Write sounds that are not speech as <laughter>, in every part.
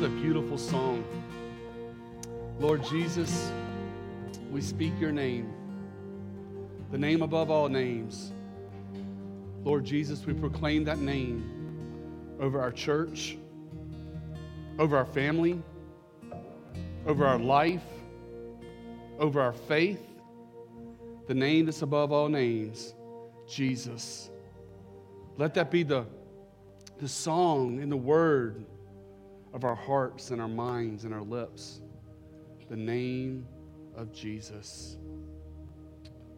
What a beautiful song. Lord Jesus, we speak your name, the name above all names. Lord Jesus, we proclaim that name over our church, over our family, over our life, over our faith, the name that's above all names, Jesus. Let that be the, the song and the word of our hearts and our minds and our lips. The name of Jesus.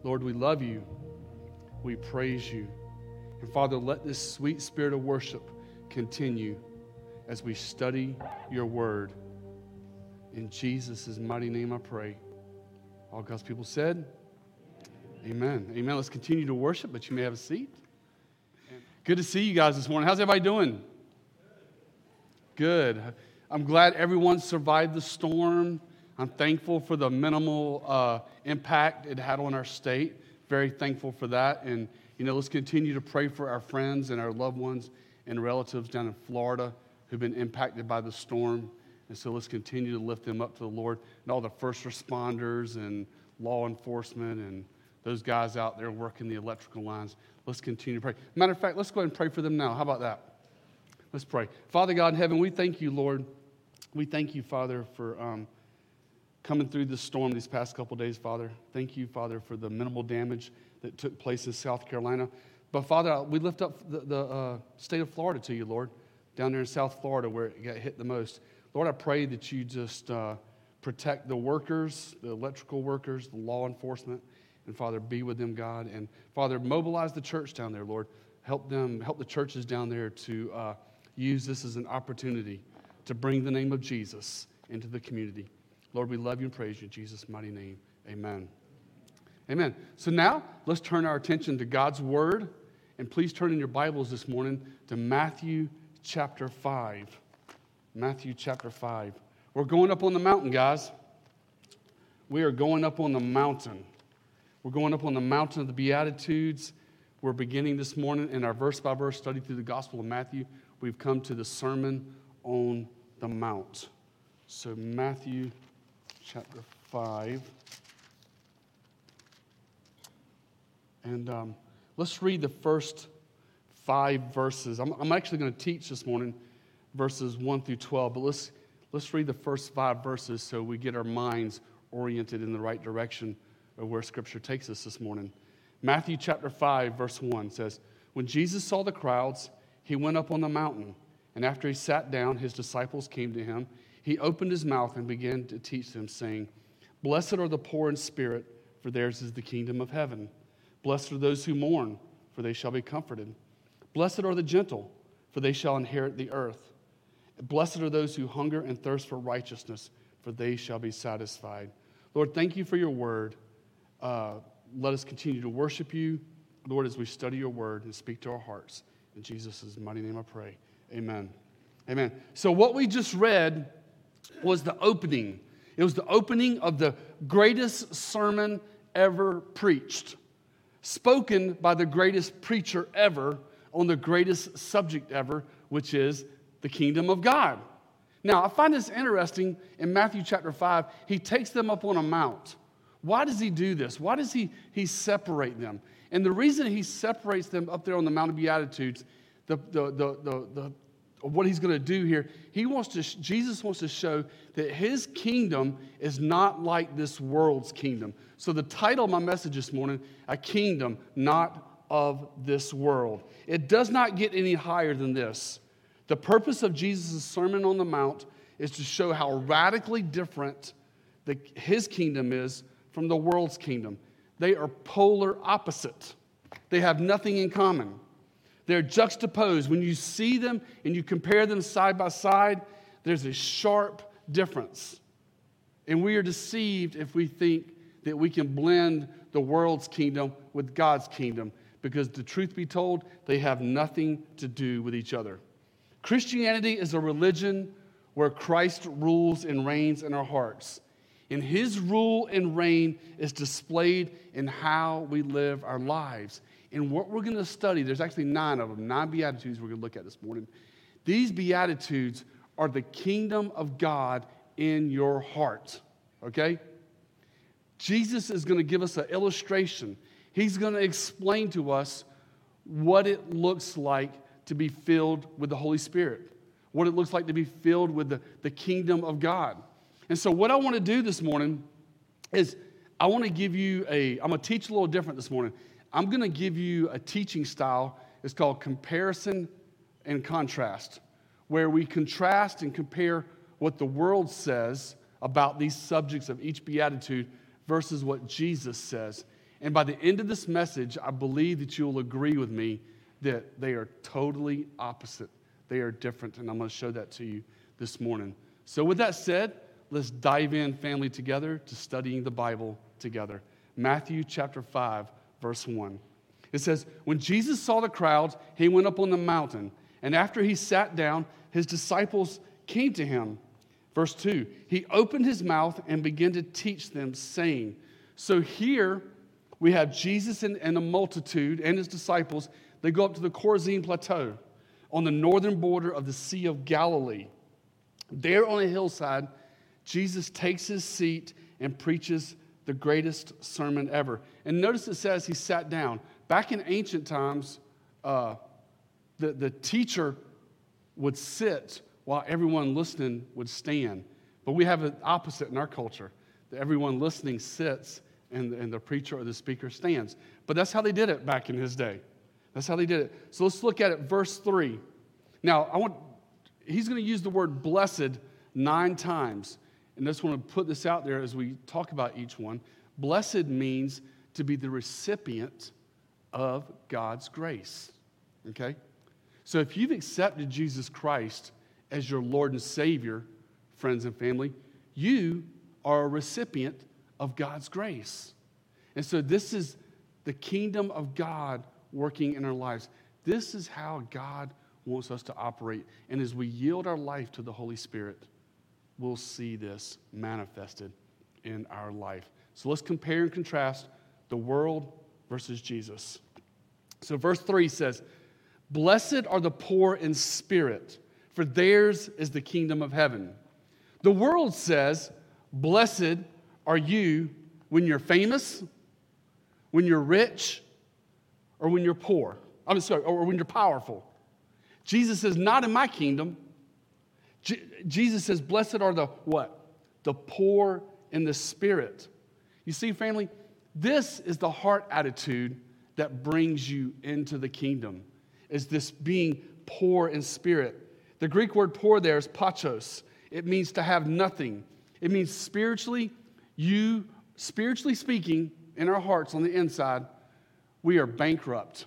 Lord, we love you. We praise you. And Father, let this sweet spirit of worship continue as we study your word. In Jesus' mighty name I pray. All God's people said, Amen. Amen. Let's continue to worship, but you may have a seat. Good to see you guys this morning. How's everybody doing? Good. I'm glad everyone survived the storm. I'm thankful for the minimal uh, impact it had on our state. Very thankful for that. And, you know, let's continue to pray for our friends and our loved ones and relatives down in Florida who've been impacted by the storm. And so let's continue to lift them up to the Lord and all the first responders and law enforcement and those guys out there working the electrical lines. Let's continue to pray. Matter of fact, let's go ahead and pray for them now. How about that? Let's pray. Father God in heaven, we thank you, Lord. We thank you, Father, for um, coming through this storm these past couple days, Father. Thank you, Father, for the minimal damage that took place in South Carolina. But, Father, we lift up the, the uh, state of Florida to you, Lord, down there in South Florida where it got hit the most. Lord, I pray that you just uh, protect the workers, the electrical workers, the law enforcement, and Father, be with them, God. And Father, mobilize the church down there, Lord. Help them, help the churches down there to. Uh, use this as an opportunity to bring the name of Jesus into the community. Lord, we love you and praise you in Jesus' mighty name. Amen. Amen. So now let's turn our attention to God's word. And please turn in your Bibles this morning to Matthew chapter 5. Matthew chapter 5. We're going up on the mountain, guys. We are going up on the mountain. We're going up on the mountain of the Beatitudes. We're beginning this morning in our verse by verse study through the Gospel of Matthew we've come to the Sermon on the Mount. So, Matthew chapter 5. And um, let's read the first five verses. I'm, I'm actually going to teach this morning verses 1 through 12, but let's, let's read the first five verses so we get our minds oriented in the right direction of where Scripture takes us this morning. Matthew chapter 5, verse 1 says, When Jesus saw the crowds, he went up on the mountain, and after he sat down, his disciples came to him. He opened his mouth and began to teach them, saying, Blessed are the poor in spirit, for theirs is the kingdom of heaven. Blessed are those who mourn, for they shall be comforted. Blessed are the gentle, for they shall inherit the earth. Blessed are those who hunger and thirst for righteousness, for they shall be satisfied. Lord, thank you for your word. Uh, let us continue to worship you, Lord, as we study your word and speak to our hearts. In Jesus' mighty name I pray. Amen. Amen. So, what we just read was the opening. It was the opening of the greatest sermon ever preached, spoken by the greatest preacher ever on the greatest subject ever, which is the kingdom of God. Now, I find this interesting in Matthew chapter 5. He takes them up on a mount. Why does he do this? Why does he, he separate them? And the reason he separates them up there on the Mount of Beatitudes, the, the, the, the, what he's going to do here, he wants to, Jesus wants to show that his kingdom is not like this world's kingdom. So the title of my message this morning, A Kingdom Not of This World. It does not get any higher than this. The purpose of Jesus' Sermon on the Mount is to show how radically different the, his kingdom is from the world's kingdom. They are polar opposite. They have nothing in common. They're juxtaposed. When you see them and you compare them side by side, there's a sharp difference. And we are deceived if we think that we can blend the world's kingdom with God's kingdom because the truth be told, they have nothing to do with each other. Christianity is a religion where Christ rules and reigns in our hearts. And his rule and reign is displayed in how we live our lives. And what we're going to study, there's actually nine of them, nine Beatitudes we're going to look at this morning. These Beatitudes are the kingdom of God in your heart. Okay? Jesus is going to give us an illustration. He's going to explain to us what it looks like to be filled with the Holy Spirit, what it looks like to be filled with the, the kingdom of God. And so, what I want to do this morning is I want to give you a, I'm going to teach a little different this morning. I'm going to give you a teaching style. It's called comparison and contrast, where we contrast and compare what the world says about these subjects of each beatitude versus what Jesus says. And by the end of this message, I believe that you'll agree with me that they are totally opposite. They are different, and I'm going to show that to you this morning. So, with that said, let's dive in, family, together to studying the Bible together. Matthew chapter 5, verse 1. It says, When Jesus saw the crowds, he went up on the mountain, and after he sat down, his disciples came to him. Verse 2 He opened his mouth and began to teach them, saying, So here we have Jesus and, and a multitude and his disciples. They go up to the Chorazin Plateau on the northern border of the Sea of Galilee. There on a hillside, Jesus takes his seat and preaches the greatest sermon ever. And notice it says he sat down. Back in ancient times, uh, the, the teacher would sit while everyone listening would stand. But we have an opposite in our culture that everyone listening sits and, and the preacher or the speaker stands. But that's how they did it back in his day. That's how they did it. So let's look at it, verse 3. Now, I want, he's going to use the word blessed nine times. And I just want to put this out there as we talk about each one. Blessed means to be the recipient of God's grace. Okay? So if you've accepted Jesus Christ as your Lord and Savior, friends and family, you are a recipient of God's grace. And so this is the kingdom of God working in our lives. This is how God wants us to operate. And as we yield our life to the Holy Spirit, we'll see this manifested in our life. So let's compare and contrast the world versus Jesus. So, verse 3 says, Blessed are the poor in spirit, for theirs is the kingdom of heaven. The world says, Blessed are you when you're famous, when you're rich, or when you're poor. I'm sorry, or when you're powerful. Jesus says, Not in my kingdom. Je- Jesus says, Blessed are the what? The poor in the spirit. You see, family, this is the heart attitude that brings you into the kingdom is this being poor in spirit. The Greek word poor there is ptochos. It means to have nothing. It means spiritually, you, spiritually speaking, in our hearts on the inside, we are bankrupt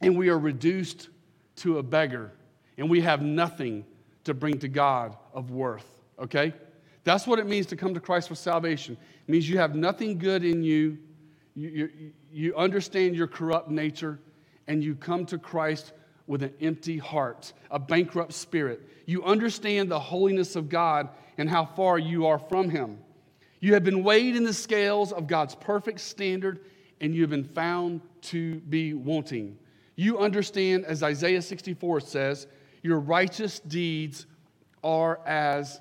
and we are reduced to a beggar and we have nothing to bring to God of worth, okay? That's what it means to come to Christ for salvation. It means you have nothing good in you. You, you, you understand your corrupt nature and you come to Christ with an empty heart, a bankrupt spirit. You understand the holiness of God and how far you are from Him. You have been weighed in the scales of God's perfect standard, and you have been found to be wanting. You understand, as Isaiah 64 says, your righteous deeds are as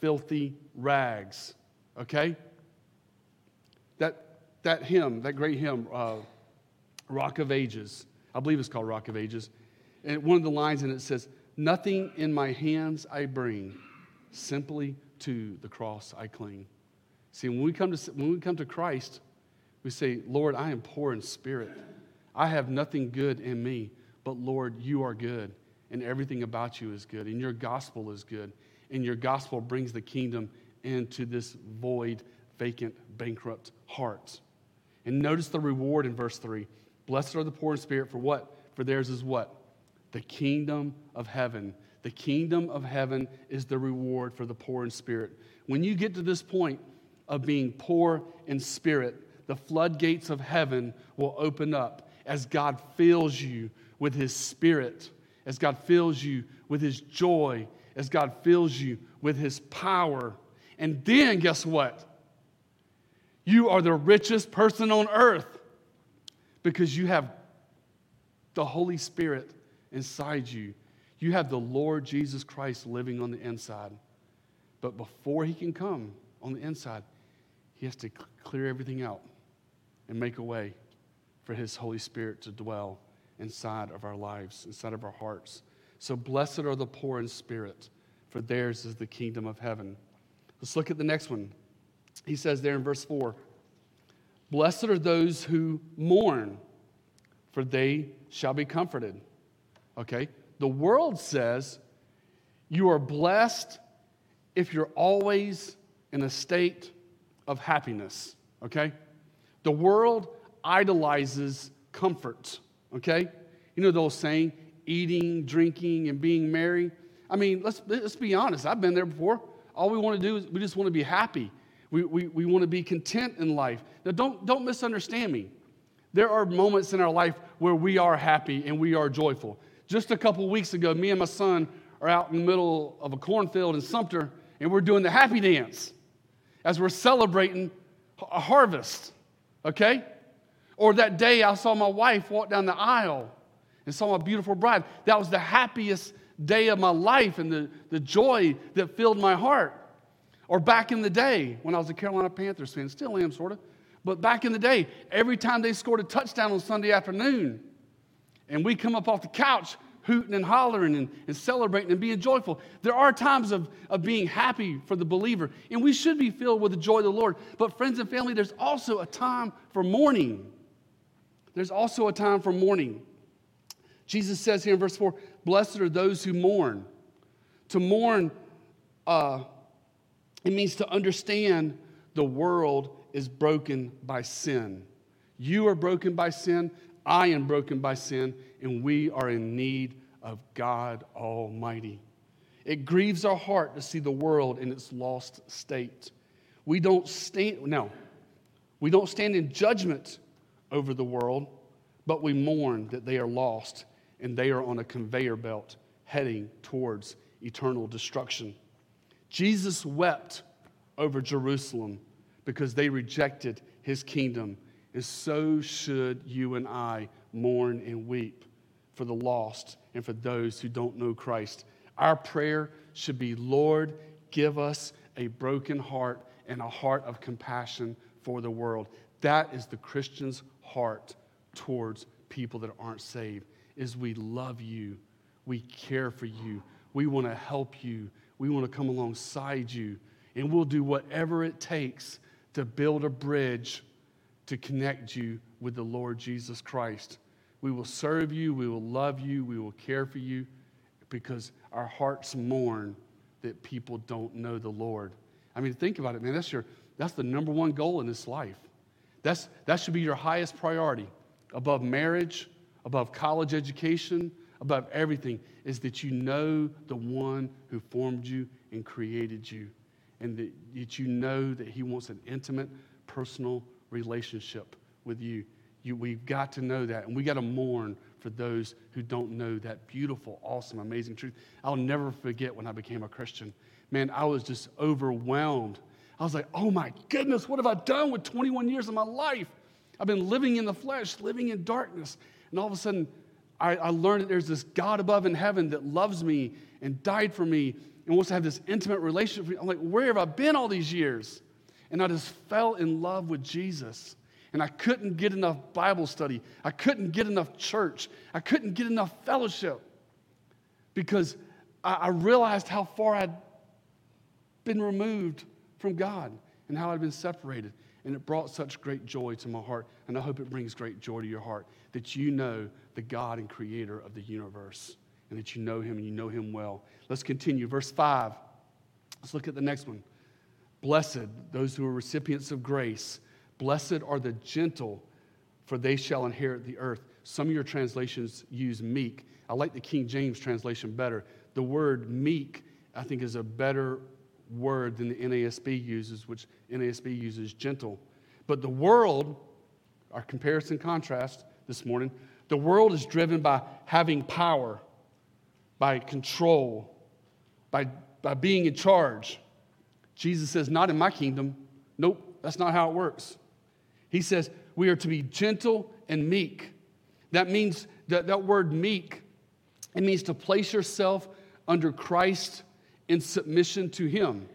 filthy rags. Okay? That, that hymn, that great hymn, uh, Rock of Ages, I believe it's called Rock of Ages. And one of the lines in it says, Nothing in my hands I bring, simply to the cross I cling. See, when we come to, when we come to Christ, we say, Lord, I am poor in spirit. I have nothing good in me, but Lord, you are good, and everything about you is good, and your gospel is good, and your gospel brings the kingdom into this void, vacant, bankrupt heart. And notice the reward in verse 3. Blessed are the poor in spirit, for what? For theirs is what? The kingdom of heaven. The kingdom of heaven is the reward for the poor in spirit. When you get to this point of being poor in spirit, the floodgates of heaven will open up as God fills you with his spirit, as God fills you with his joy, as God fills you with his power. And then, guess what? You are the richest person on earth because you have the Holy Spirit inside you. You have the Lord Jesus Christ living on the inside. But before he can come on the inside, he has to clear everything out and make a way for his Holy Spirit to dwell inside of our lives, inside of our hearts. So blessed are the poor in spirit, for theirs is the kingdom of heaven. Let's look at the next one. He says there in verse 4 Blessed are those who mourn, for they shall be comforted. Okay? The world says you are blessed if you're always in a state of happiness. Okay? The world idolizes comfort. Okay? You know the old saying, eating, drinking, and being merry? I mean, let's, let's be honest. I've been there before. All we want to do is we just want to be happy. We, we, we want to be content in life. Now, don't, don't misunderstand me. There are moments in our life where we are happy and we are joyful. Just a couple weeks ago, me and my son are out in the middle of a cornfield in Sumter, and we're doing the happy dance as we're celebrating a harvest, okay? Or that day I saw my wife walk down the aisle and saw my beautiful bride. That was the happiest day of my life and the, the joy that filled my heart. Or back in the day when I was a Carolina Panthers fan, still am sort of, but back in the day, every time they scored a touchdown on Sunday afternoon, and we come up off the couch hooting and hollering and, and celebrating and being joyful. There are times of, of being happy for the believer, and we should be filled with the joy of the Lord. But, friends and family, there's also a time for mourning. There's also a time for mourning. Jesus says here in verse 4 Blessed are those who mourn. To mourn, uh, it means to understand the world is broken by sin. You are broken by sin. I am broken by sin, and we are in need of God Almighty. It grieves our heart to see the world in its lost state. We don't stand, no, we don't stand in judgment over the world, but we mourn that they are lost and they are on a conveyor belt heading towards eternal destruction. Jesus wept over Jerusalem because they rejected his kingdom, and so should you and I mourn and weep for the lost and for those who don't know Christ. Our prayer should be Lord, give us a broken heart and a heart of compassion for the world. That is the Christian's heart towards people that aren't saved is we love you. We care for you. We want to help you. We want to come alongside you. And we'll do whatever it takes to build a bridge to connect you with the Lord Jesus Christ. We will serve you. We will love you. We will care for you because our hearts mourn that people don't know the Lord. I mean, think about it, man. That's, your, that's the number one goal in this life. That's, that should be your highest priority above marriage, above college education, above everything, is that you know the one who formed you and created you, and that, that you know that he wants an intimate, personal relationship with you. you. We've got to know that, and we got to mourn for those who don't know that beautiful, awesome, amazing truth. I'll never forget when I became a Christian. Man, I was just overwhelmed. I was like, oh my goodness, what have I done with 21 years of my life? I've been living in the flesh, living in darkness. And all of a sudden, I, I learned that there's this God above in heaven that loves me and died for me and wants to have this intimate relationship. with me. I'm like, where have I been all these years? And I just fell in love with Jesus. And I couldn't get enough Bible study. I couldn't get enough church. I couldn't get enough fellowship because I, I realized how far I'd been removed from God and how I'd been separated. And it brought such great joy to my heart. And I hope it brings great joy to your heart that you know the God and creator of the universe and that you know him and you know him well. Let's continue. Verse 5. Let's look at the next one. Blessed, those who are recipients of grace. Blessed are the gentle, for they shall inherit the earth. Some of your translations use meek. I like the King James translation better. The word meek, I think, is a better word than the NASB uses, which NASB uses gentle. But the world, our comparison contrast this morning, the world is driven by having power, by control, by, by being in charge. Jesus says, Not in my kingdom. Nope, that's not how it works. He says, We are to be gentle and meek. That means that, that word meek It means to place yourself under Christ in submission to Him.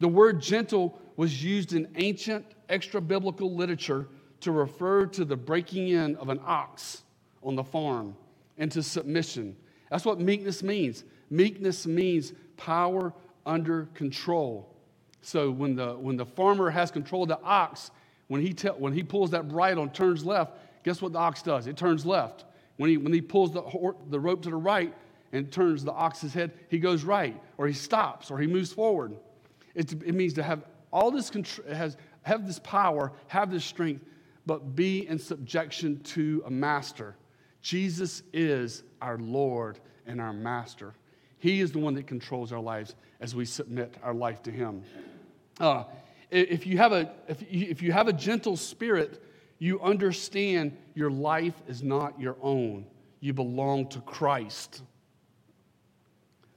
The word gentle was used in ancient extra biblical literature to refer to the breaking in of an ox on the farm and to submission. That's what meekness means. Meekness means power under control. So when the, when the farmer has control of the ox, when he, te- when he pulls that bridle and turns left, guess what the ox does? It turns left. When he, when he pulls the, the rope to the right and turns the ox's head, he goes right, or he stops, or he moves forward. It, means to have all this control, has, have this power, have this strength, but be in subjection to a master. Jesus is our Lord and our master. He is the one that controls our lives as we submit our life to Him. Uh, if, you have a, if, you, if you have a gentle spirit, you understand your life is not your own. You belong to Christ.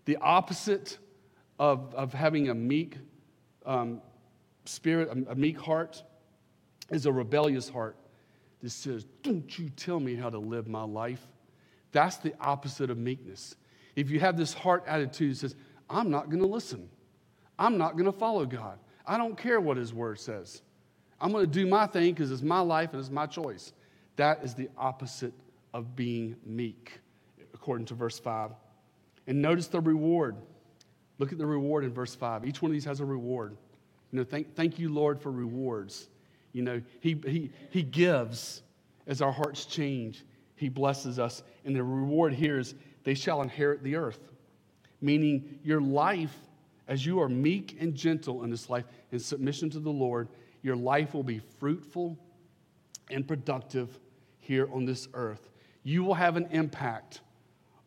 The opposite of, of having a meek um, spirit, a, a meek heart, is a rebellious heart that says, Don't you tell me how to live my life. That's the opposite of meekness. If you have this heart attitude that says, I'm not going to listen, I'm not going to follow God, I don't care what His word says. I'm going to do my thing because it's my life and it's my choice. That is the opposite of being meek, according to verse 5. And notice the reward. Look at the reward in verse 5. Each one of these has a reward. You know, thank, thank you, Lord, for rewards. You know, he, he, he gives as our hearts change. He blesses us. And the reward here is they shall inherit the earth. Meaning, your life, as you are meek and gentle in this life, in submission to the Lord, your life will be fruitful and productive here on this earth. You will have an impact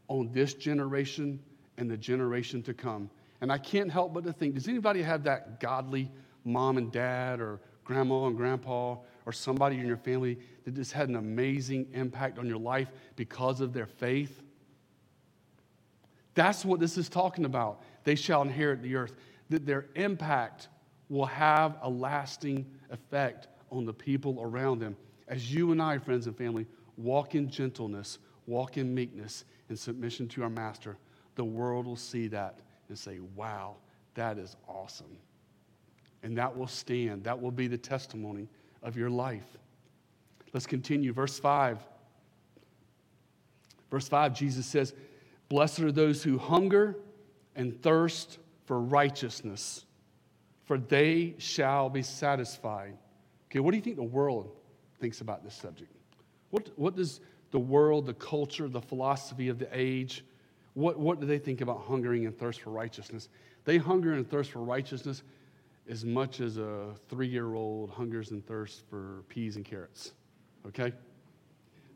on this generation and the generation to come. And I can't help but to think does anybody have that godly mom and dad or grandma and grandpa or somebody in your family that just had an amazing impact on your life because of their faith? That's what this is talking about. They shall inherit the earth, that their impact will have a lasting effect on the people around them. As you and I, friends and family, walk in gentleness, walk in meekness, and submission to our master, the world will see that and say, wow, that is awesome. And that will stand, that will be the testimony of your life. Let's continue. Verse 5. Verse 5, Jesus says, Blessed are those who hunger and thirst for righteousness, for they shall be satisfied. Okay, what do you think the world thinks about this subject? What, what does the world, the culture, the philosophy of the age, what, what do they think about hungering and thirst for righteousness? They hunger and thirst for righteousness as much as a three year old hungers and thirsts for peas and carrots. Okay?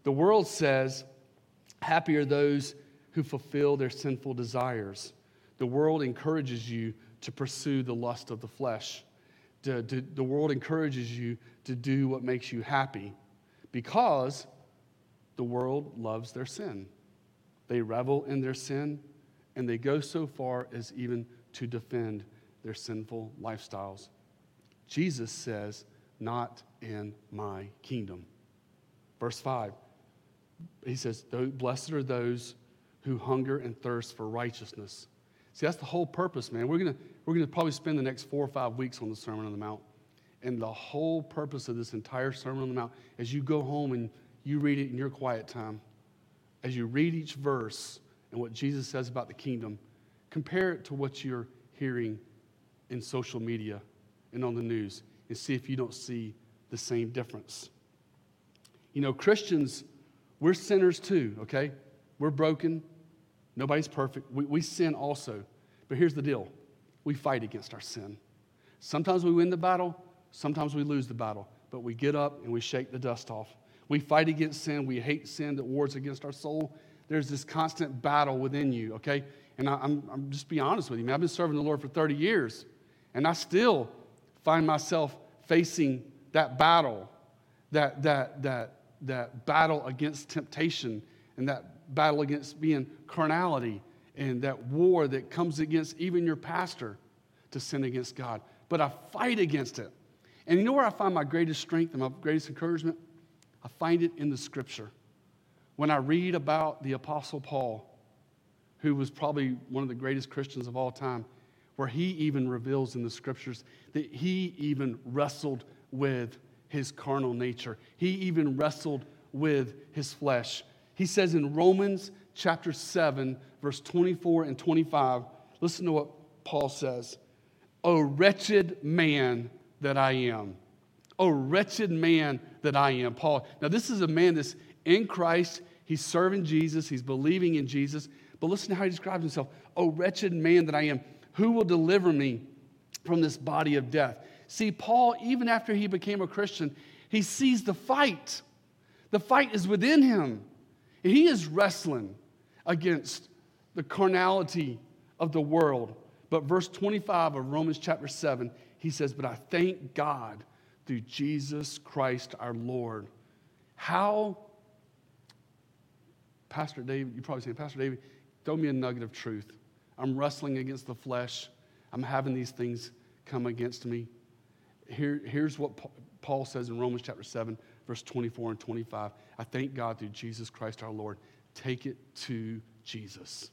The world says, Happy are those who fulfill their sinful desires. The world encourages you to pursue the lust of the flesh. To, to, the world encourages you to do what makes you happy because the world loves their sin. They revel in their sin, and they go so far as even to defend their sinful lifestyles. Jesus says, Not in my kingdom. Verse 5, he says, Blessed are those who hunger and thirst for righteousness. See, that's the whole purpose, man. We're going we're gonna probably spend the next four or five weeks on the Sermon on the Mount. And the whole purpose of this entire Sermon on the Mount, as you go home and you read it in your quiet time, as you read each verse and what Jesus says about the kingdom, compare it to what you're hearing in social media and on the news and see if you don't see the same difference. You know, Christians, we're sinners too, okay? We're broken. Nobody's perfect. We, we sin also. But here's the deal we fight against our sin. Sometimes we win the battle, sometimes we lose the battle, but we get up and we shake the dust off. We fight against sin. We hate sin that wars against our soul. There's this constant battle within you, okay? And I, am I'm just be honest with you, man. I've been serving the Lord for 30 years, and I still find myself facing that battle, that, that, that, that battle against temptation, and that battle against being carnality, and that war that comes against even your pastor to sin against God. But I fight against it. And you know where I find my greatest strength and my greatest encouragement? I find it in the scripture. When I read about the Apostle Paul who was probably one of the greatest Christians of all time, where he even reveals in the scriptures that he even wrestled with his carnal nature. He even wrestled with his flesh. He says in Romans chapter 7, verse 24 and 25, listen to what Paul says. O wretched man that I am. O wretched man that I am. Paul. Now, this is a man that's in Christ. He's serving Jesus. He's believing in Jesus. But listen to how he describes himself. O wretched man that I am. Who will deliver me from this body of death? See, Paul, even after he became a Christian, he sees the fight. The fight is within him. He is wrestling against the carnality of the world. But verse 25 of Romans chapter 7, he says, But I thank God through Jesus Christ our Lord. How, Pastor David, you're probably saying, Pastor David, throw me a nugget of truth. I'm wrestling against the flesh. I'm having these things come against me. Here, here's what Paul says in Romans chapter 7, verse 24 and 25. I thank God through Jesus Christ our Lord. Take it to Jesus.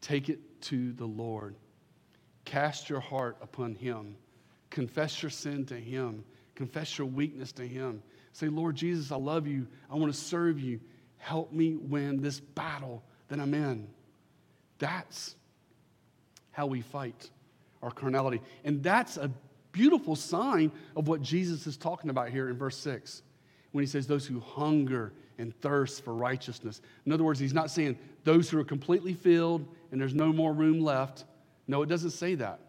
Take it to the Lord. Cast your heart upon Him. Confess your sin to Him. Confess your weakness to Him. Say, Lord Jesus, I love you. I want to serve you. Help me win this battle that I'm in. That's how we fight our carnality. And that's a beautiful sign of what Jesus is talking about here in verse 6 when he says, Those who hunger and thirst for righteousness. In other words, he's not saying those who are completely filled and there's no more room left. No, it doesn't say that.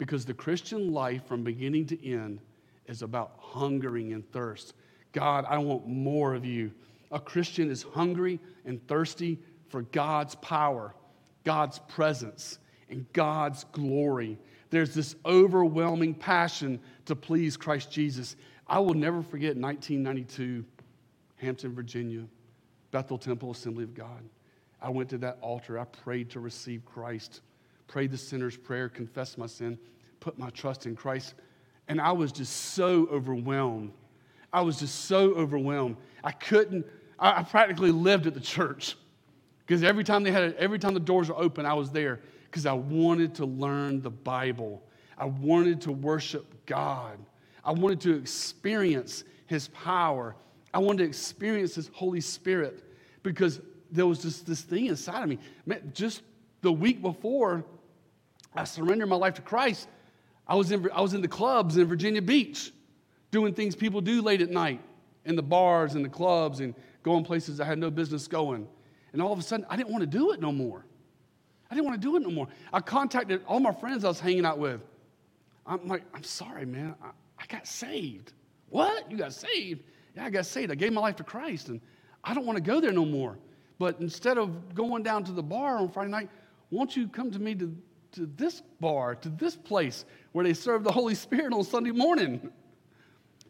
Because the Christian life from beginning to end is about hungering and thirst. God, I want more of you. A Christian is hungry and thirsty for God's power, God's presence, and God's glory. There's this overwhelming passion to please Christ Jesus. I will never forget 1992, Hampton, Virginia, Bethel Temple Assembly of God. I went to that altar. I prayed to receive Christ, prayed the sinner's prayer, confessed my sin, put my trust in Christ. And I was just so overwhelmed. I was just so overwhelmed. I couldn't, I, practically lived at the church because every time they had, every time the doors were open, I was there because I wanted to learn the Bible. I wanted to worship God. I wanted to experience His power. I wanted to experience His Holy Spirit because there was just this thing inside of me. Man, just the week before I surrendered my life to Christ, I was in, I was in the clubs in Virginia Beach doing things people do late at night in the bars and the clubs and going places I had no business going. And all of a sudden, I didn't want to do it no more. I didn't want to do it no more. I contacted all my friends I was hanging out with. I'm like, I'm sorry, man. I, I got saved. What? You got saved? Yeah, I got saved. I gave my life to Christ, and I don't want to go there no more. But instead of going down to the bar on Friday night, won't you come to me to, to this bar, to this place where they serve the Holy Spirit on Sunday morning?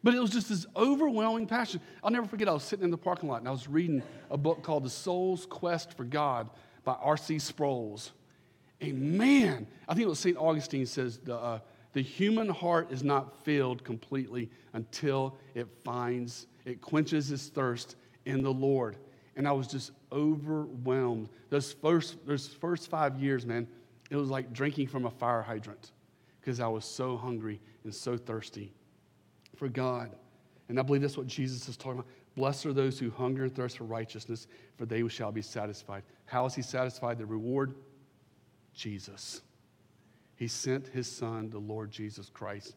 But it was just this overwhelming passion. I'll never forget, I was sitting in the parking lot and I was reading a book called The Soul's Quest for God by R.C. Sproul. And man, I think it was St. Augustine says the, uh, the human heart is not filled completely until it finds, it quenches its thirst in the Lord and I was just overwhelmed. Those first, those first five years, man, it was like drinking from a fire hydrant because I was so hungry and so thirsty for God. And I believe that's what Jesus is talking about. Blessed are those who hunger and thirst for righteousness, for they shall be satisfied. How is he satisfied? The reward? Jesus. He sent his son, the Lord Jesus Christ.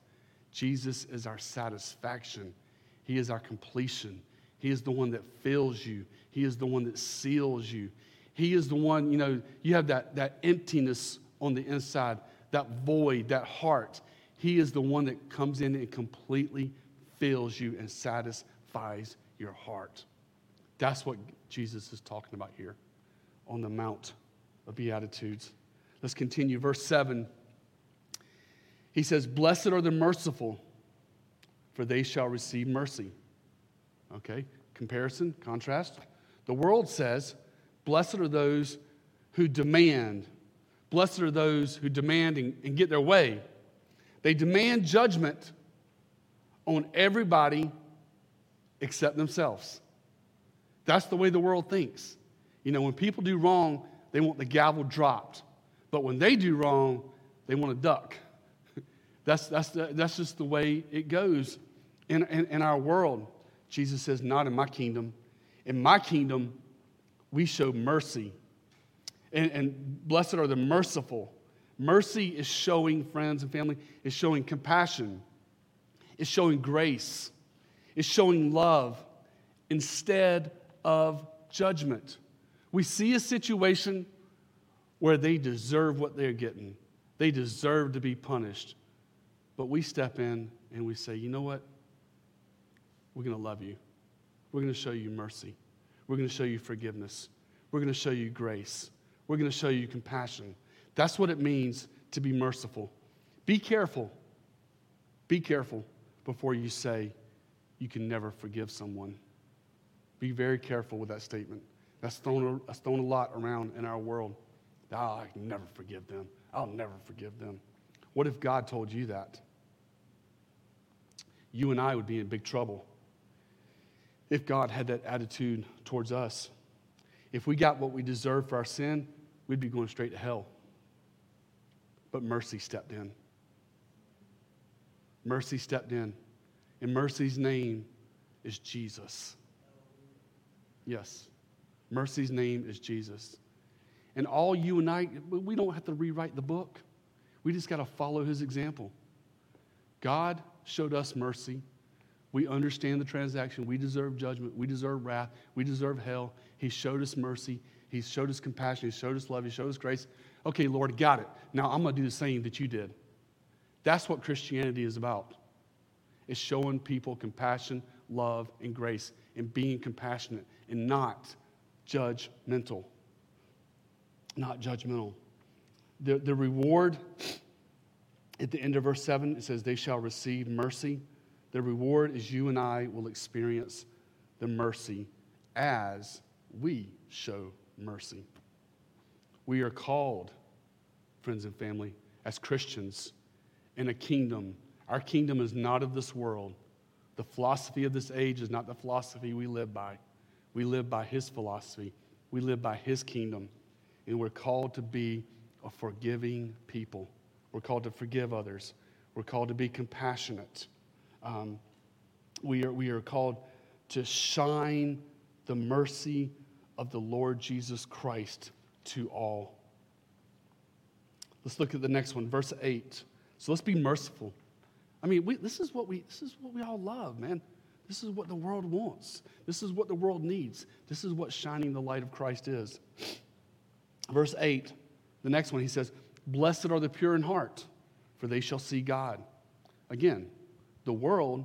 Jesus is our satisfaction, he is our completion. He is the one that fills you. He is the one that seals you. He is the one, you know, you have that, that emptiness on the inside, that void, that heart. He is the one that comes in and completely fills you and satisfies your heart. That's what Jesus is talking about here on the Mount of Beatitudes. Let's continue. Verse 7. He says, Blessed are the merciful, for they shall receive mercy. Okay, comparison, contrast. The world says, Blessed are those who demand. Blessed are those who demand and, and get their way. They demand judgment on everybody except themselves. That's the way the world thinks. You know, when people do wrong, they want the gavel dropped. But when they do wrong, they want to duck. <laughs> that's, that's, the, that's just the way it goes in, in, in our world. Jesus says, Not in my kingdom. In my kingdom, we show mercy. And, and blessed are the merciful. Mercy is showing friends and family, is showing compassion, is showing grace, is showing love instead of judgment. We see a situation where they deserve what they're getting, they deserve to be punished. But we step in and we say, you know what? We're going to love you. We're going to show you mercy. We're going to show you forgiveness. We're going to show you grace. We're going to show you compassion. That's what it means to be merciful. Be careful. Be careful before you say you can never forgive someone. Be very careful with that statement. That's thrown, that's thrown a lot around in our world. Oh, I can never forgive them. I'll never forgive them. What if God told you that? You and I would be in big trouble if God had that attitude towards us. If we got what we deserve for our sin, we'd be going straight to hell. But mercy stepped in. Mercy stepped in. And mercy's name is Jesus. Yes. Mercy's name is Jesus. And all you and I, we don't have to rewrite the book. We just got to follow his example. God showed us mercy. We understand the transaction. We deserve judgment. We deserve wrath. We deserve hell. He showed us mercy. He showed us compassion. He showed us love. He showed us grace. Okay, Lord, got it. Now I'm going to do the same that you did. That's what Christianity is about. It's showing people compassion, love, and grace, and being compassionate and not judgmental. Not judgmental. The, the reward at the end of verse 7, it says, They shall receive mercy. The reward is you and I will experience the mercy as we show mercy. We are called, friends and family, as Christians in a kingdom. Our kingdom is not of this world. The philosophy of this age is not the philosophy we live by. We live by His philosophy, we live by His kingdom, and we're called to be a forgiving people. We're called to forgive others, we're called to be compassionate. Um, we, are, we are called to shine the mercy of the Lord Jesus Christ to all. Let's look at the next one, verse 8. So let's be merciful. I mean, we, this, is what we, this is what we all love, man. This is what the world wants. This is what the world needs. This is what shining the light of Christ is. <sniffs> Verse 8, the next one, he says, Blessed are the pure in heart, for they shall see God. Again, the world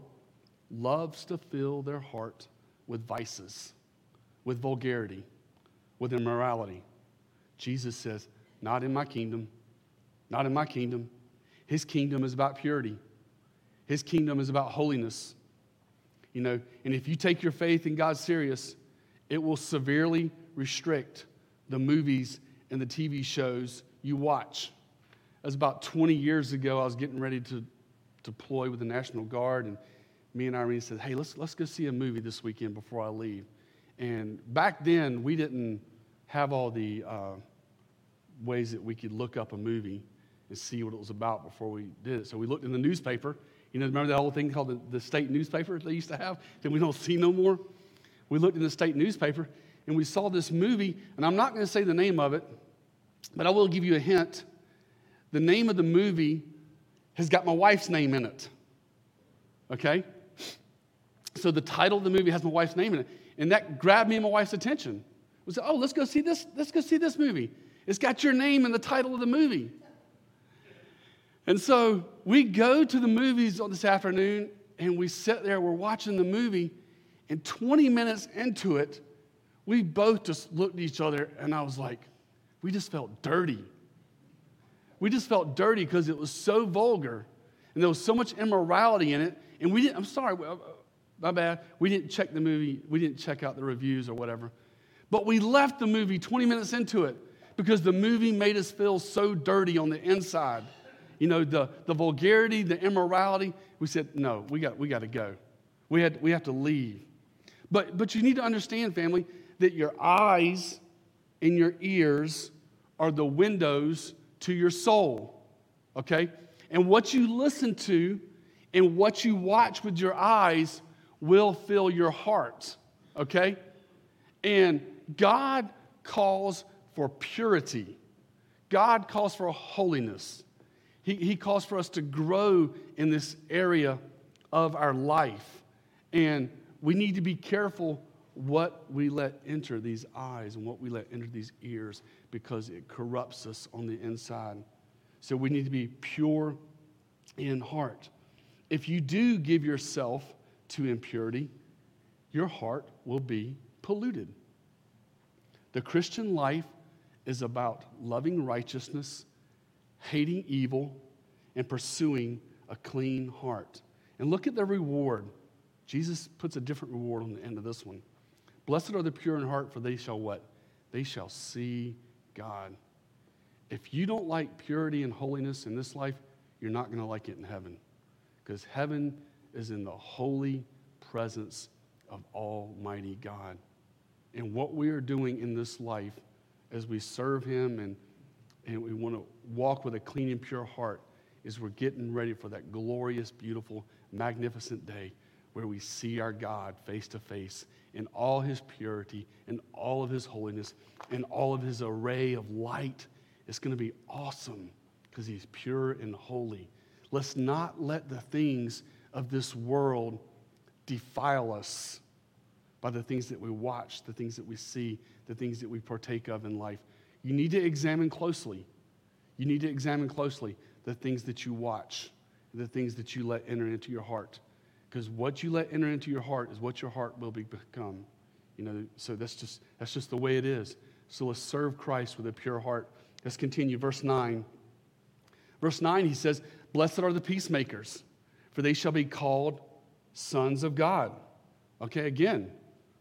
loves to fill their heart with vices, with vulgarity, with immorality. Jesus says, Not in my kingdom. Not in my kingdom. His kingdom is about purity, His kingdom is about holiness. You know, and if you take your faith in God serious, it will severely restrict the movies and the TV shows you watch. That was about 20 years ago. I was getting ready to deploy with the National Guard, and me and Irene said, Hey, let's, let's go see a movie this weekend before I leave. And back then, we didn't have all the uh, ways that we could look up a movie and see what it was about before we did it. So we looked in the newspaper. You know, remember that old thing called the, the state newspaper they used to have that we don't see no more? We looked in the state newspaper and we saw this movie, and I'm not going to say the name of it, but I will give you a hint. The name of the movie has got my wife's name in it. Okay? So the title of the movie has my wife's name in it. And that grabbed me and my wife's attention. We said, oh, let's go see this, let's go see this movie. It's got your name in the title of the movie. And so we go to the movies on this afternoon and we sit there, we're watching the movie, and 20 minutes into it, we both just looked at each other and I was like, we just felt dirty. We just felt dirty because it was so vulgar and there was so much immorality in it. And we didn't, I'm sorry, my bad. We didn't check the movie, we didn't check out the reviews or whatever. But we left the movie 20 minutes into it because the movie made us feel so dirty on the inside. You know, the, the vulgarity, the immorality. We said, no, we got, we got to go. We, had, we have to leave. But, but you need to understand, family, that your eyes and your ears are the windows to your soul. Okay? And what you listen to and what you watch with your eyes will fill your heart. Okay? And God calls for purity, God calls for holiness. He, he calls for us to grow in this area of our life. And we need to be careful what we let enter these eyes and what we let enter these ears because it corrupts us on the inside. So we need to be pure in heart. If you do give yourself to impurity, your heart will be polluted. The Christian life is about loving righteousness, hating evil, and pursuing a clean heart. And look at the reward. Jesus puts a different reward on the end of this one. Blessed are the pure in heart, for they shall what? They shall see God. If you don't like purity and holiness in this life, you're not going to like it in heaven. Because heaven is in the holy presence of Almighty God. And what we are doing in this life as we serve Him and, and we want to walk with a clean and pure heart is we're getting ready for that glorious, beautiful, magnificent day where we see our God face to face in all his purity, in all of his holiness, in all of his array of light. It's going to be awesome because he's pure and holy. Let's not let the things of this world defile us by the things that we watch, the things that we see, the things that we partake of in life. You need to examine closely. You need to examine closely the things that you watch, the things that you let enter into your heart. Because what you let enter into your heart is what your heart will become. You know, so that's just that's just the way it is. So let's serve Christ with a pure heart. Let's continue. Verse 9. Verse 9, he says, Blessed are the peacemakers, for they shall be called sons of God. Okay, again,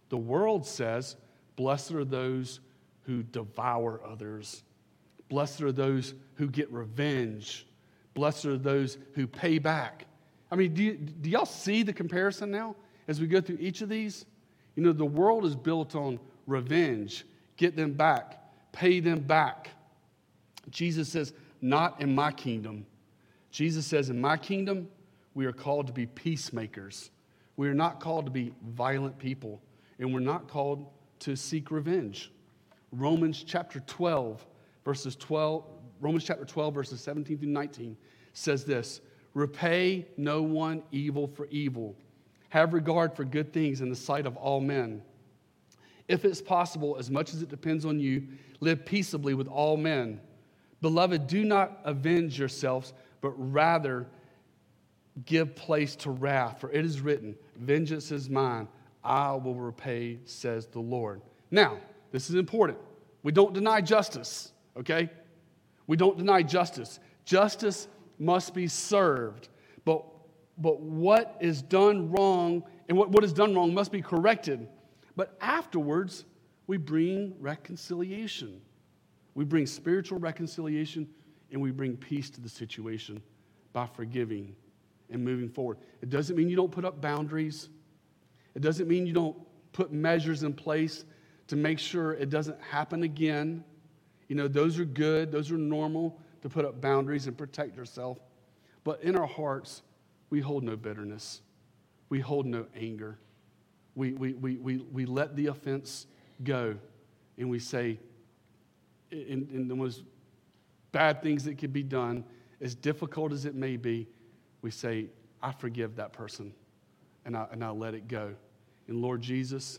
the world says, Blessed are those who devour others. Blessed are those who get revenge. Blessed are those who pay back. I mean, do, you, do y'all see the comparison now as we go through each of these? You know, the world is built on revenge, get them back, pay them back. Jesus says, Not in my kingdom. Jesus says, In my kingdom, we are called to be peacemakers. We are not called to be violent people, and we're not called to seek revenge. Romans chapter 12, verses 12, Romans chapter 12, verses 17 through 19 says this Repay no one evil for evil. Have regard for good things in the sight of all men. If it's possible, as much as it depends on you, live peaceably with all men. Beloved, do not avenge yourselves, but rather give place to wrath, for it is written, Vengeance is mine, I will repay, says the Lord. Now, this is important. We don't deny justice, okay? We don't deny justice. Justice must be served. But, but what is done wrong and what, what is done wrong must be corrected. But afterwards, we bring reconciliation. We bring spiritual reconciliation and we bring peace to the situation by forgiving and moving forward. It doesn't mean you don't put up boundaries, it doesn't mean you don't put measures in place to make sure it doesn't happen again. You know, those are good, those are normal to put up boundaries and protect yourself. But in our hearts, we hold no bitterness, we hold no anger. We, we, we, we, we let the offense go and we say, in, in the most bad things that could be done, as difficult as it may be, we say, I forgive that person and I, and I let it go. And Lord Jesus,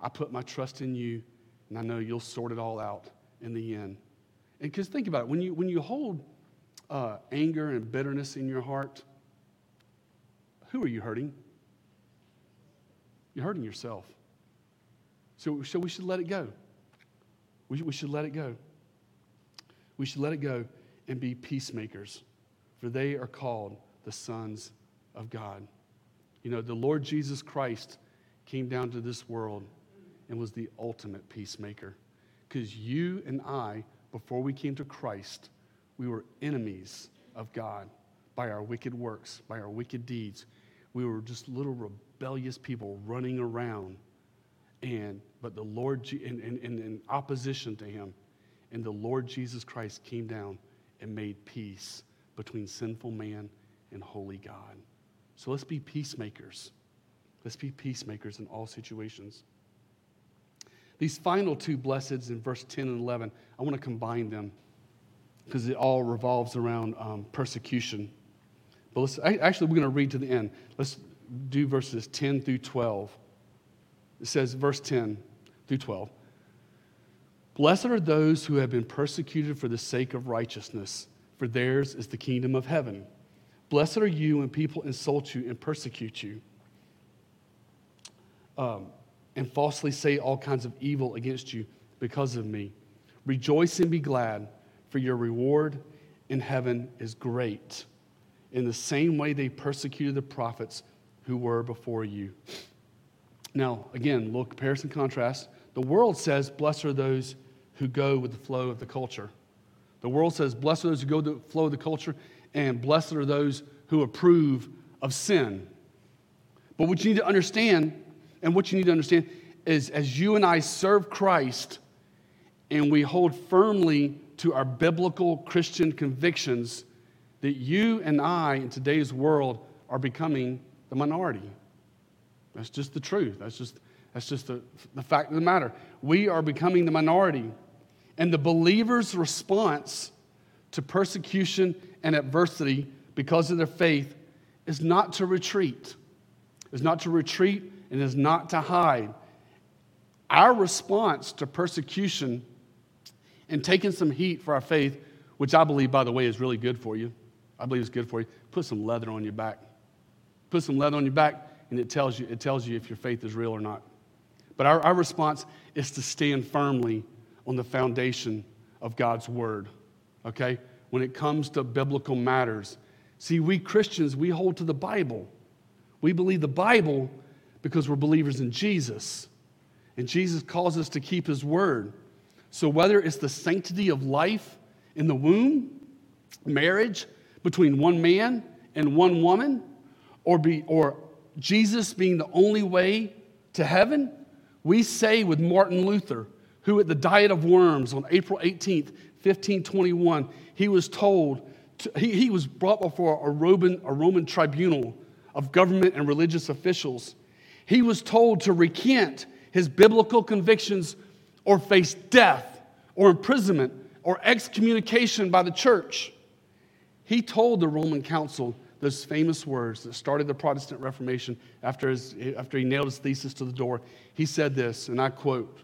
I put my trust in you and I know you'll sort it all out in the end. And because think about it, when you, when you hold uh, anger and bitterness in your heart, who are you hurting? You're hurting yourself. So, so we should let it go. We, we should let it go. We should let it go and be peacemakers, for they are called the sons of God. You know, the Lord Jesus Christ came down to this world and was the ultimate peacemaker. Because you and I before we came to Christ, we were enemies of God by our wicked works, by our wicked deeds. We were just little rebellious people running around. And but the Lord in, in, in opposition to him. and the Lord Jesus Christ came down and made peace between sinful man and holy God. So let's be peacemakers. Let's be peacemakers in all situations. These final two blesseds in verse 10 and 11, I want to combine them because it all revolves around um, persecution. But let's, actually, we're going to read to the end. Let's do verses 10 through 12. It says, verse 10 through 12 Blessed are those who have been persecuted for the sake of righteousness, for theirs is the kingdom of heaven. Blessed are you when people insult you and persecute you, um, and falsely say all kinds of evil against you because of me. Rejoice and be glad, for your reward in heaven is great. In the same way they persecuted the prophets who were before you. Now, again, little comparison contrast. The world says, Blessed are those who go with the flow of the culture. The world says, Blessed are those who go with the flow of the culture, and blessed are those who approve of sin. But what you need to understand, and what you need to understand, is as you and I serve Christ and we hold firmly to our biblical Christian convictions, that you and I in today's world are becoming the minority. That's just the truth. That's just, that's just the, the fact of the matter. We are becoming the minority. And the believer's response to persecution and adversity because of their faith is not to retreat, is not to retreat, and is not to hide. Our response to persecution and taking some heat for our faith, which I believe, by the way, is really good for you. I believe it's good for you. Put some leather on your back. Put some leather on your back, and it tells you, it tells you if your faith is real or not. But our, our response is to stand firmly on the foundation of God's word, okay? When it comes to biblical matters. See, we Christians, we hold to the Bible. We believe the Bible because we're believers in Jesus. And Jesus calls us to keep his word. So whether it's the sanctity of life in the womb, marriage between one man and one woman, or, be, or Jesus being the only way to heaven, we say with Martin Luther, who at the Diet of Worms on April 18th, 1521, he was told, to, he, he was brought before a Roman, a Roman tribunal of government and religious officials. He was told to recant his biblical convictions or face death or imprisonment or excommunication by the church. He told the Roman council those famous words that started the Protestant Reformation after, his, after he nailed his thesis to the door. He said this, and I quote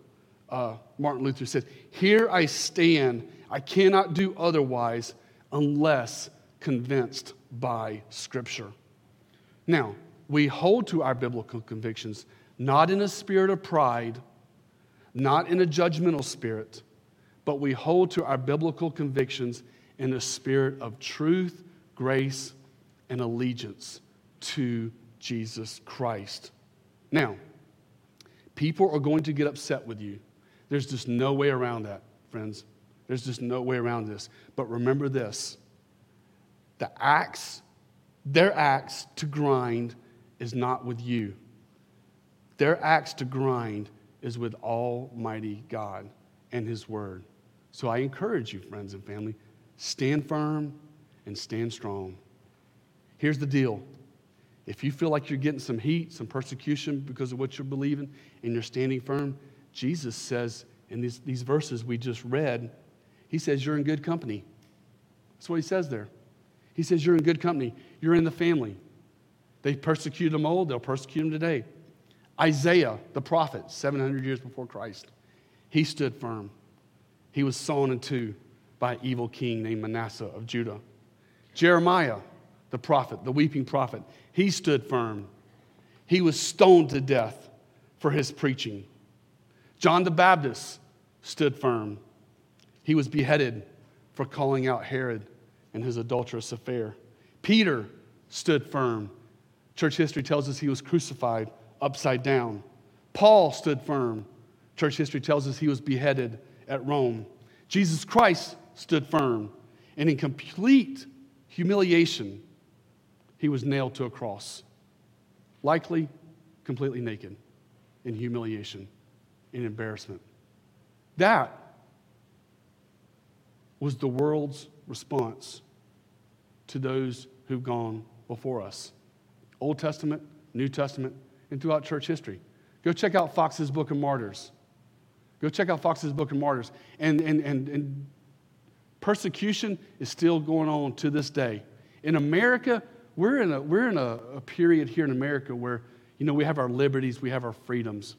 uh, Martin Luther said, Here I stand. I cannot do otherwise unless convinced by Scripture. Now, we hold to our biblical convictions not in a spirit of pride, not in a judgmental spirit, but we hold to our biblical convictions in a spirit of truth, grace, and allegiance to Jesus Christ. Now, people are going to get upset with you there's just no way around that, friends. There's just no way around this. But remember this the axe, their axe to grind is not with you. Their axe to grind is with Almighty God and His Word. So I encourage you, friends and family, stand firm and stand strong. Here's the deal if you feel like you're getting some heat, some persecution because of what you're believing, and you're standing firm, Jesus says in these, these verses we just read, he says, You're in good company. That's what he says there. He says, You're in good company. You're in the family. They persecuted them old, they'll persecute them today. Isaiah, the prophet, 700 years before Christ, he stood firm. He was sawn in two by an evil king named Manasseh of Judah. Jeremiah, the prophet, the weeping prophet, he stood firm. He was stoned to death for his preaching. John the Baptist stood firm. He was beheaded for calling out Herod and his adulterous affair. Peter stood firm. Church history tells us he was crucified upside down. Paul stood firm. Church history tells us he was beheaded at Rome. Jesus Christ stood firm. And in complete humiliation, he was nailed to a cross, likely completely naked in humiliation in embarrassment. That was the world's response to those who've gone before us. Old Testament, New Testament, and throughout church history. Go check out Foxe's Book of Martyrs. Go check out Foxe's Book of Martyrs. And, and, and, and persecution is still going on to this day. In America, we're in, a, we're in a, a period here in America where, you know, we have our liberties, we have our freedoms.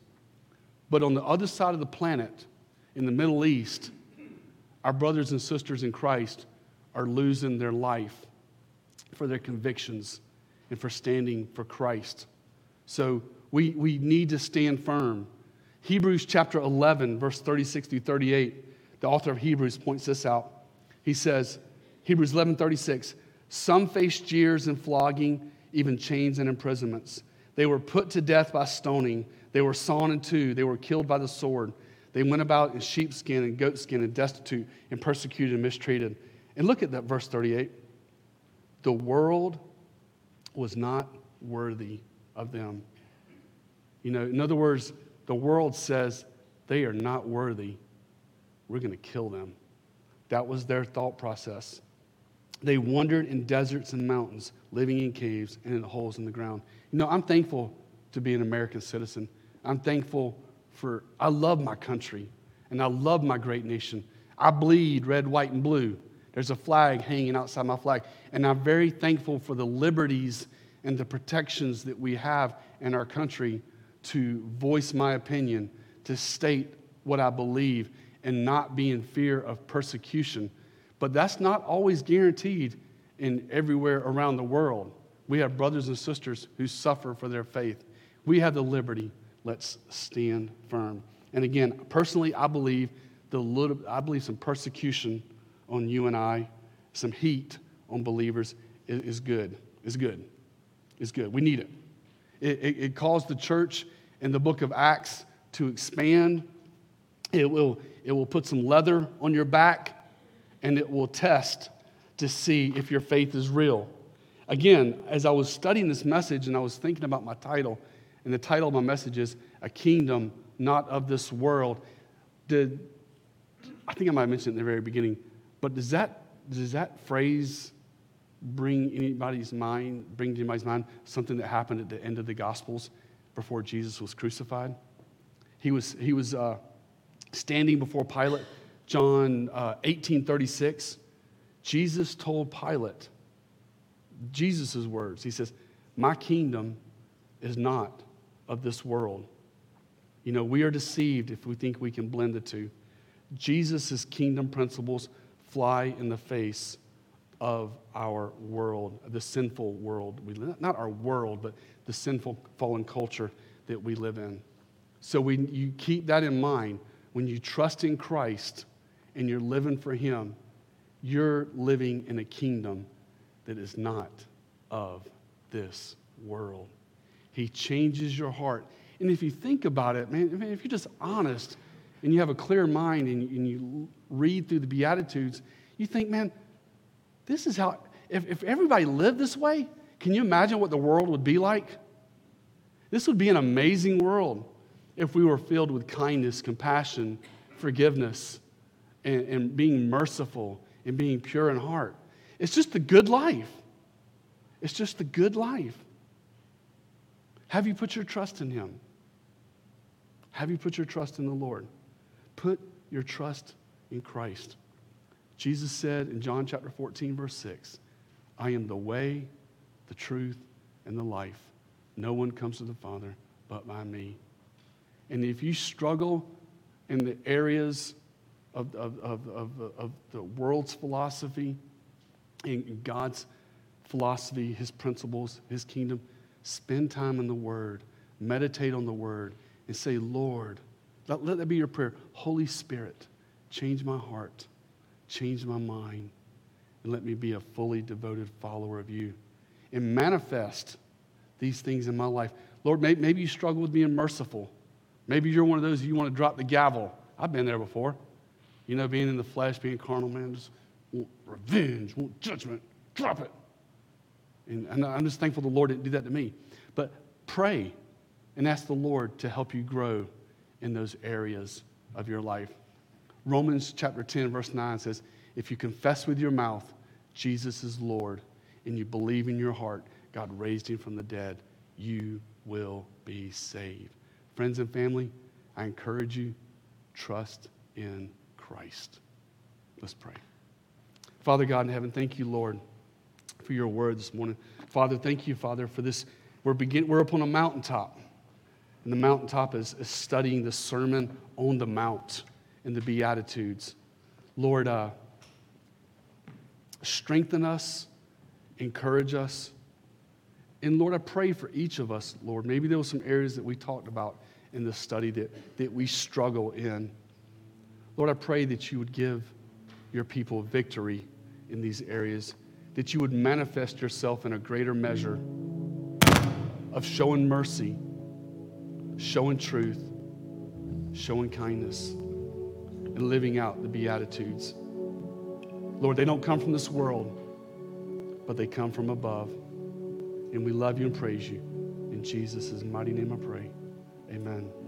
But on the other side of the planet, in the Middle East, our brothers and sisters in Christ are losing their life for their convictions and for standing for Christ. So we, we need to stand firm. Hebrews chapter 11, verse 36 through 38, the author of Hebrews points this out. He says, Hebrews 11, 36, some faced jeers and flogging, even chains and imprisonments. They were put to death by stoning. They were sawn in two. They were killed by the sword. They went about in sheepskin and goatskin and destitute and persecuted and mistreated. And look at that verse 38. The world was not worthy of them. You know, in other words, the world says they are not worthy. We're going to kill them. That was their thought process. They wandered in deserts and mountains, living in caves and in holes in the ground. You know, I'm thankful to be an American citizen. I'm thankful for, I love my country and I love my great nation. I bleed red, white, and blue. There's a flag hanging outside my flag. And I'm very thankful for the liberties and the protections that we have in our country to voice my opinion, to state what I believe, and not be in fear of persecution. But that's not always guaranteed in everywhere around the world. We have brothers and sisters who suffer for their faith. We have the liberty. Let's stand firm. And again, personally, I believe the little, I believe some persecution on you and I, some heat on believers is, is good. Is good. Is good. We need it. It, it. it caused the church in the book of Acts to expand. It will, it will put some leather on your back and it will test to see if your faith is real. Again, as I was studying this message and I was thinking about my title, and the title of my message is A Kingdom Not of This World. Did, I think I might have mentioned it in the very beginning, but does that, does that phrase bring anybody's mind, bring to anybody's mind something that happened at the end of the Gospels before Jesus was crucified? He was, he was uh, standing before Pilate, John uh, 18 36. Jesus told Pilate, Jesus' words, he says, My kingdom is not of this world. You know, we are deceived if we think we can blend the two. Jesus' kingdom principles fly in the face of our world, the sinful world we live Not our world, but the sinful fallen culture that we live in. So when you keep that in mind, when you trust in Christ and you're living for Him, you're living in a kingdom that is not of this world. He changes your heart. And if you think about it, man, if you're just honest and you have a clear mind and, and you read through the Beatitudes, you think, man, this is how, if, if everybody lived this way, can you imagine what the world would be like? This would be an amazing world if we were filled with kindness, compassion, forgiveness, and, and being merciful and being pure in heart. It's just the good life. It's just the good life. Have you put your trust in Him? Have you put your trust in the Lord? Put your trust in Christ. Jesus said in John chapter 14, verse 6, I am the way, the truth, and the life. No one comes to the Father but by me. And if you struggle in the areas of, of, of, of, of the world's philosophy and God's philosophy, His principles, His kingdom, Spend time in the Word, meditate on the Word, and say, Lord, let, let that be your prayer. Holy Spirit, change my heart, change my mind, and let me be a fully devoted follower of you. And manifest these things in my life. Lord, maybe, maybe you struggle with being merciful. Maybe you're one of those you want to drop the gavel. I've been there before. You know, being in the flesh, being carnal, man, just want revenge, want judgment. Drop it. And I'm just thankful the Lord didn't do that to me. But pray and ask the Lord to help you grow in those areas of your life. Romans chapter 10, verse 9 says, If you confess with your mouth Jesus is Lord and you believe in your heart God raised him from the dead, you will be saved. Friends and family, I encourage you, trust in Christ. Let's pray. Father God in heaven, thank you, Lord, for your word this morning. Father, thank you, Father, for this. We're, begin, we're upon a mountaintop. And the mountaintop is, is studying the Sermon on the Mount and the Beatitudes. Lord, uh, strengthen us, encourage us. And Lord, I pray for each of us, Lord. Maybe there were some areas that we talked about in this study that, that we struggle in. Lord, I pray that you would give your people victory in these areas, that you would manifest yourself in a greater measure of showing mercy, showing truth, showing kindness, and living out the Beatitudes. Lord, they don't come from this world, but they come from above. And we love you and praise you. In Jesus' mighty name I pray. Amen.